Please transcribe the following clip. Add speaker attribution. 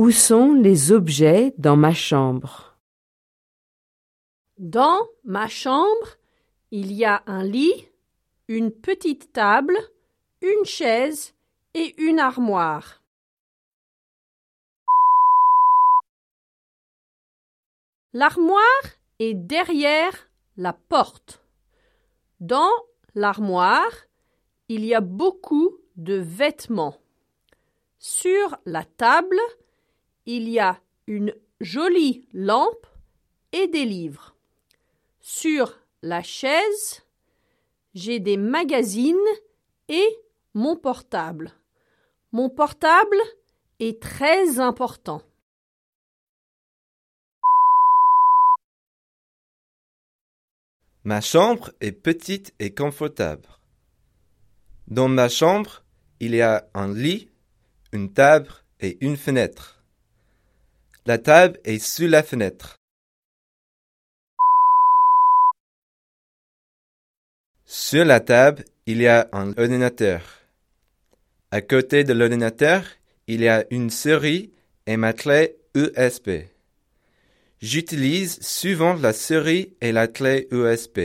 Speaker 1: Où sont les objets dans ma chambre?
Speaker 2: Dans ma chambre, il y a un lit, une petite table, une chaise et une armoire. L'armoire est derrière la porte. Dans l'armoire, il y a beaucoup de vêtements. Sur la table, il y a une jolie lampe et des livres. Sur la chaise, j'ai des magazines et mon portable. Mon portable est très important.
Speaker 3: Ma chambre est petite et confortable. Dans ma chambre, il y a un lit, une table et une fenêtre. La table est sous la fenêtre. Sur la table, il y a un ordinateur. À côté de l'ordinateur, il y a une souris et ma clé USB. J'utilise souvent la souris et la clé USB.